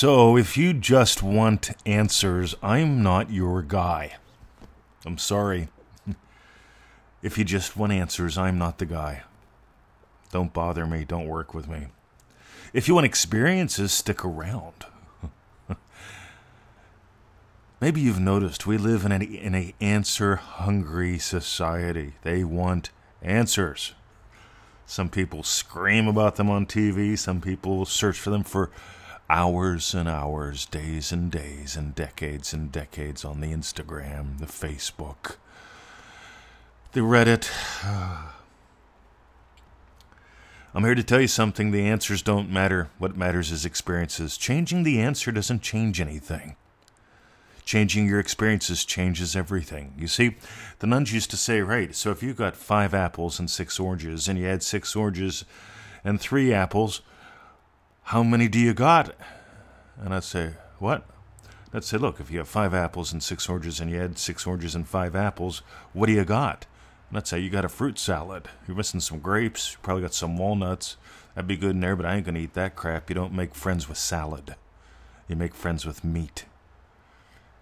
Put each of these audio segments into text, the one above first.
So, if you just want answers, I'm not your guy. I'm sorry. If you just want answers, I'm not the guy. Don't bother me. Don't work with me. If you want experiences, stick around. Maybe you've noticed we live in an in a answer hungry society. They want answers. Some people scream about them on TV. Some people search for them for hours and hours, days and days, and decades and decades on the Instagram, the Facebook, the Reddit. I'm here to tell you something. The answers don't matter. What matters is experiences. Changing the answer doesn't change anything. Changing your experiences changes everything. You see, the nuns used to say, right, so if you got five apples and six oranges, and you had six oranges and three apples, how many do you got? And I'd say, what? I'd say, look, if you have five apples and six oranges, and you had six oranges and five apples, what do you got? And I'd say, you got a fruit salad. You're missing some grapes. You probably got some walnuts. That'd be good in there, but I ain't gonna eat that crap. You don't make friends with salad. You make friends with meat.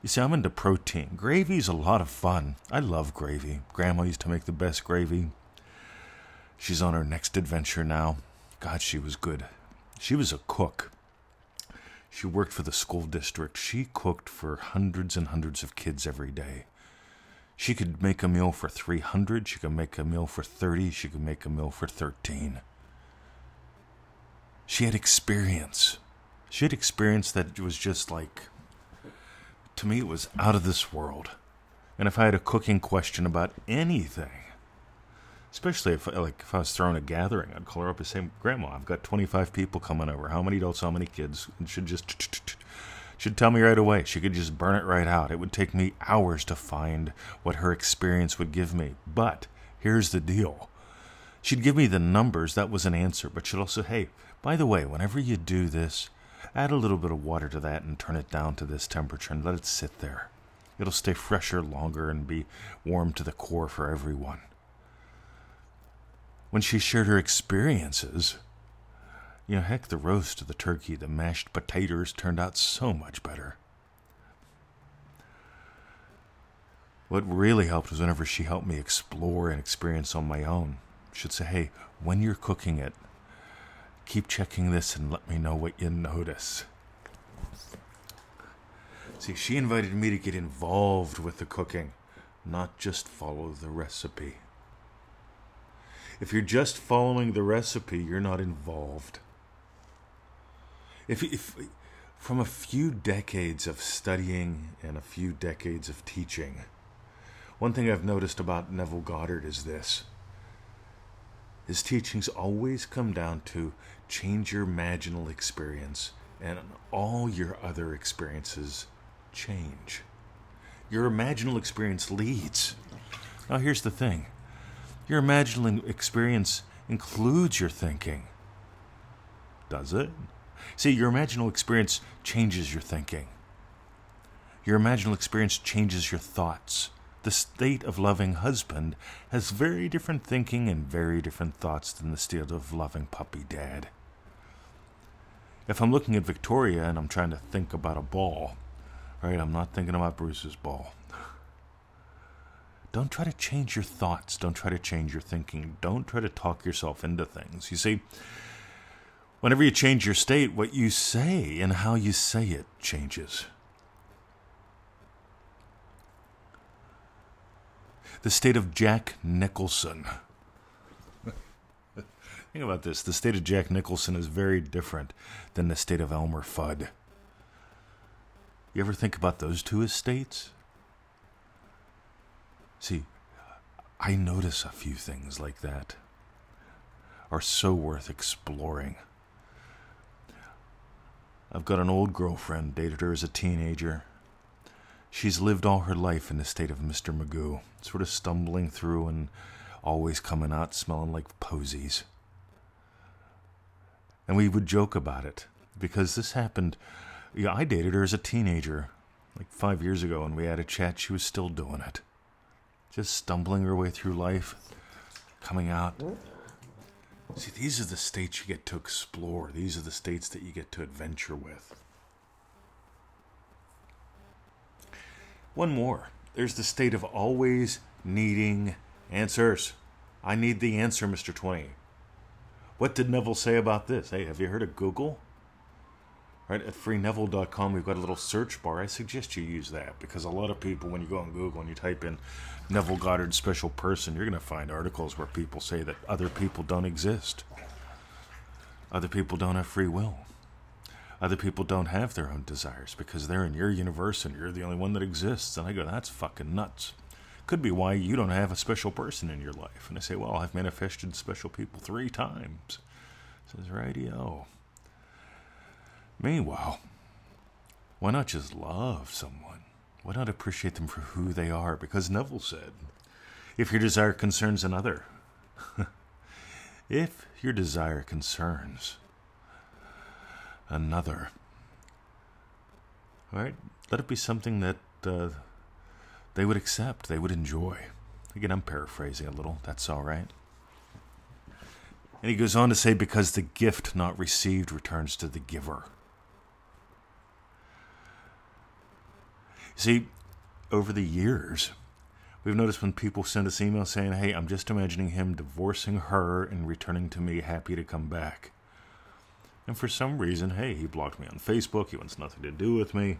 You see, I'm into protein. Gravy's a lot of fun. I love gravy. Grandma used to make the best gravy. She's on her next adventure now. God, she was good. She was a cook. She worked for the school district. She cooked for hundreds and hundreds of kids every day. She could make a meal for 300. She could make a meal for 30. She could make a meal for 13. She had experience. She had experience that was just like to me, it was out of this world. And if I had a cooking question about anything, especially if like if I was throwing a gathering, I'd call her up and say, "Grandma, I've got 25 people coming over. How many adults? How many kids?" And she'd just she'd tell me right away. She could just burn it right out. It would take me hours to find what her experience would give me. But here's the deal. She'd give me the numbers. That was an answer. But she'd also, hey, by the way, whenever you do this, Add a little bit of water to that and turn it down to this temperature and let it sit there. It'll stay fresher longer and be warm to the core for everyone. When she shared her experiences, you know, heck, the roast, the turkey, the mashed potatoes turned out so much better. What really helped was whenever she helped me explore and experience on my own. She'd say, hey, when you're cooking it, Keep checking this and let me know what you notice. See, she invited me to get involved with the cooking, not just follow the recipe. If you're just following the recipe, you're not involved. If, if from a few decades of studying and a few decades of teaching, one thing I've noticed about Neville Goddard is this. His teachings always come down to change your imaginal experience, and all your other experiences change. Your imaginal experience leads. Now, here's the thing your imaginal experience includes your thinking. Does it? See, your imaginal experience changes your thinking. Your imaginal experience changes your thoughts. The state of loving husband has very different thinking and very different thoughts than the state of loving puppy dad. If I'm looking at Victoria and I'm trying to think about a ball, right, I'm not thinking about Bruce's ball. Don't try to change your thoughts. Don't try to change your thinking. Don't try to talk yourself into things. You see, whenever you change your state, what you say and how you say it changes. the state of Jack Nicholson. Think about this the state of Jack Nicholson is very different than the state of Elmer Fudd. You ever think about those two estates? See, I notice a few things like that are so worth exploring. I've got an old girlfriend, dated her as a teenager. She's lived all her life in the state of Mr. Magoo, sort of stumbling through and always coming out smelling like posies. And we would joke about it because this happened. Yeah, I dated her as a teenager, like five years ago, and we had a chat. She was still doing it, just stumbling her way through life, coming out. See, these are the states you get to explore. These are the states that you get to adventure with. One more. There's the state of always needing answers. I need the answer, Mr. 20. What did Neville say about this? Hey, have you heard of Google? Right at freeneville.com, we've got a little search bar. I suggest you use that because a lot of people, when you go on Google and you type in Neville Goddard special person, you're going to find articles where people say that other people don't exist. Other people don't have free will. Other people don't have their own desires because they're in your universe and you're the only one that exists. And I go, that's fucking nuts. Could be why you don't have a special person in your life. And I say, well, I've manifested special people three times. Says radio. Meanwhile, why not just love someone? Why not appreciate them for who they are? Because Neville said, if your desire concerns another, if your desire concerns another, all right, let it be something that uh, they would accept, they would enjoy. Again, I'm paraphrasing a little, that's all right. And he goes on to say, because the gift not received returns to the giver. See, over the years, we've noticed when people send us emails saying, Hey, I'm just imagining him divorcing her and returning to me happy to come back. And for some reason, hey, he blocked me on Facebook. He wants nothing to do with me.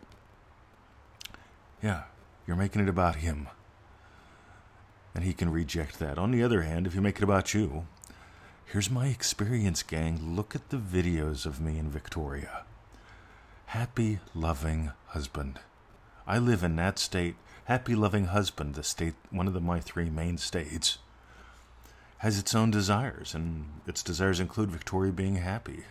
Yeah, you're making it about him. And he can reject that. On the other hand, if you make it about you, here's my experience, gang. Look at the videos of me and Victoria. Happy, loving husband. I live in that state. Happy, loving husband, the state, one of the, my three main states, has its own desires, and its desires include Victoria being happy.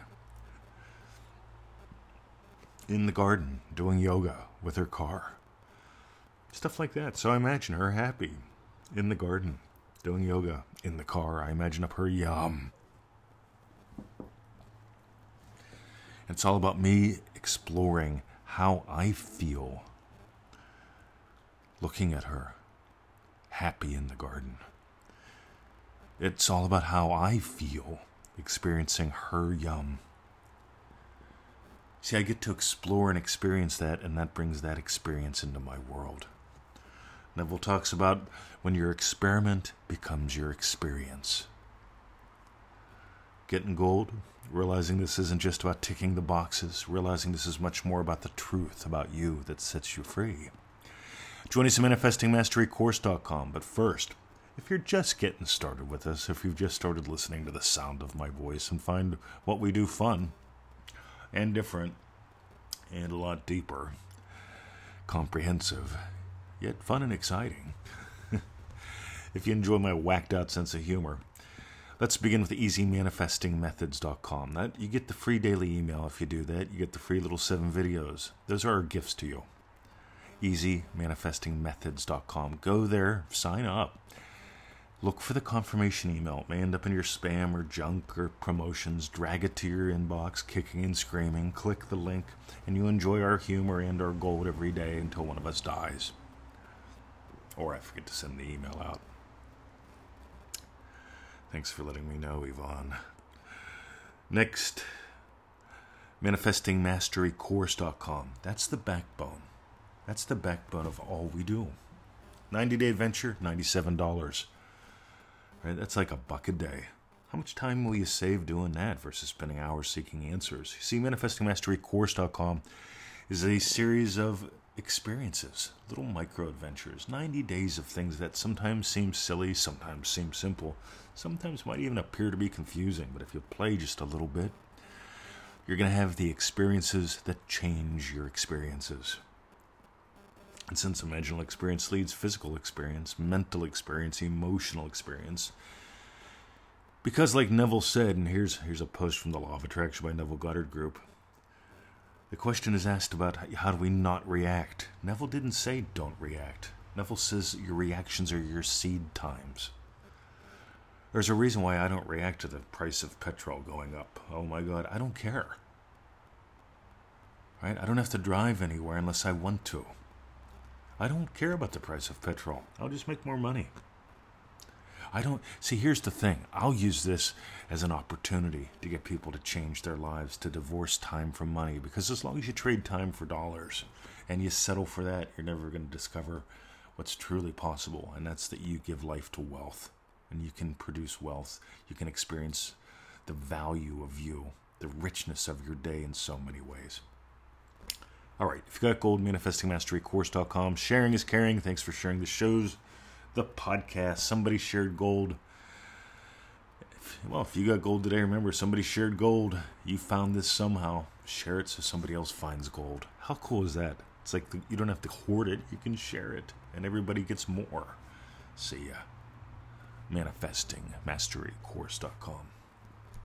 In the garden, doing yoga with her car. Stuff like that. So I imagine her happy in the garden, doing yoga in the car. I imagine up her yum. It's all about me exploring how I feel looking at her, happy in the garden. It's all about how I feel experiencing her yum. See, I get to explore and experience that, and that brings that experience into my world. Neville talks about when your experiment becomes your experience. Getting gold, realizing this isn't just about ticking the boxes, realizing this is much more about the truth about you that sets you free. Join us at ManifestingMasteryCourse.com. But first, if you're just getting started with us, if you've just started listening to the sound of my voice and find what we do fun and different and a lot deeper, comprehensive, yet fun and exciting, if you enjoy my whacked out sense of humor, let's begin with easymanifestingmethods.com. That you get the free daily email if you do that. You get the free little seven videos. Those are our gifts to you easymanifestingmethods.com. Go there, sign up. Look for the confirmation email. It may end up in your spam or junk or promotions. Drag it to your inbox, kicking and screaming. Click the link, and you enjoy our humor and our gold every day until one of us dies. Or I forget to send the email out. Thanks for letting me know, Yvonne. Next, manifestingmasterycourse.com. That's the backbone. That's the backbone of all we do. 90 day adventure, $97. Right? That's like a buck a day. How much time will you save doing that versus spending hours seeking answers? See, ManifestingMasteryCourse.com is a series of experiences, little micro adventures, 90 days of things that sometimes seem silly, sometimes seem simple, sometimes might even appear to be confusing, but if you play just a little bit, you're going to have the experiences that change your experiences. And since imaginal experience leads physical experience, mental experience, emotional experience, because like Neville said, and here's here's a post from the Law of Attraction by Neville Goddard Group. The question is asked about how do we not react. Neville didn't say don't react. Neville says your reactions are your seed times. There's a reason why I don't react to the price of petrol going up. Oh my god, I don't care. Right? I don't have to drive anywhere unless I want to. I don't care about the price of petrol. I'll just make more money. I don't see. Here's the thing I'll use this as an opportunity to get people to change their lives, to divorce time from money, because as long as you trade time for dollars and you settle for that, you're never going to discover what's truly possible, and that's that you give life to wealth and you can produce wealth. You can experience the value of you, the richness of your day in so many ways. All right, if you got gold, manifestingmasterycourse.com. Sharing is caring. Thanks for sharing the shows, the podcast. Somebody shared gold. Well, if you got gold today, remember somebody shared gold. You found this somehow. Share it so somebody else finds gold. How cool is that? It's like you don't have to hoard it, you can share it, and everybody gets more. See ya. ManifestingMasteryCourse.com.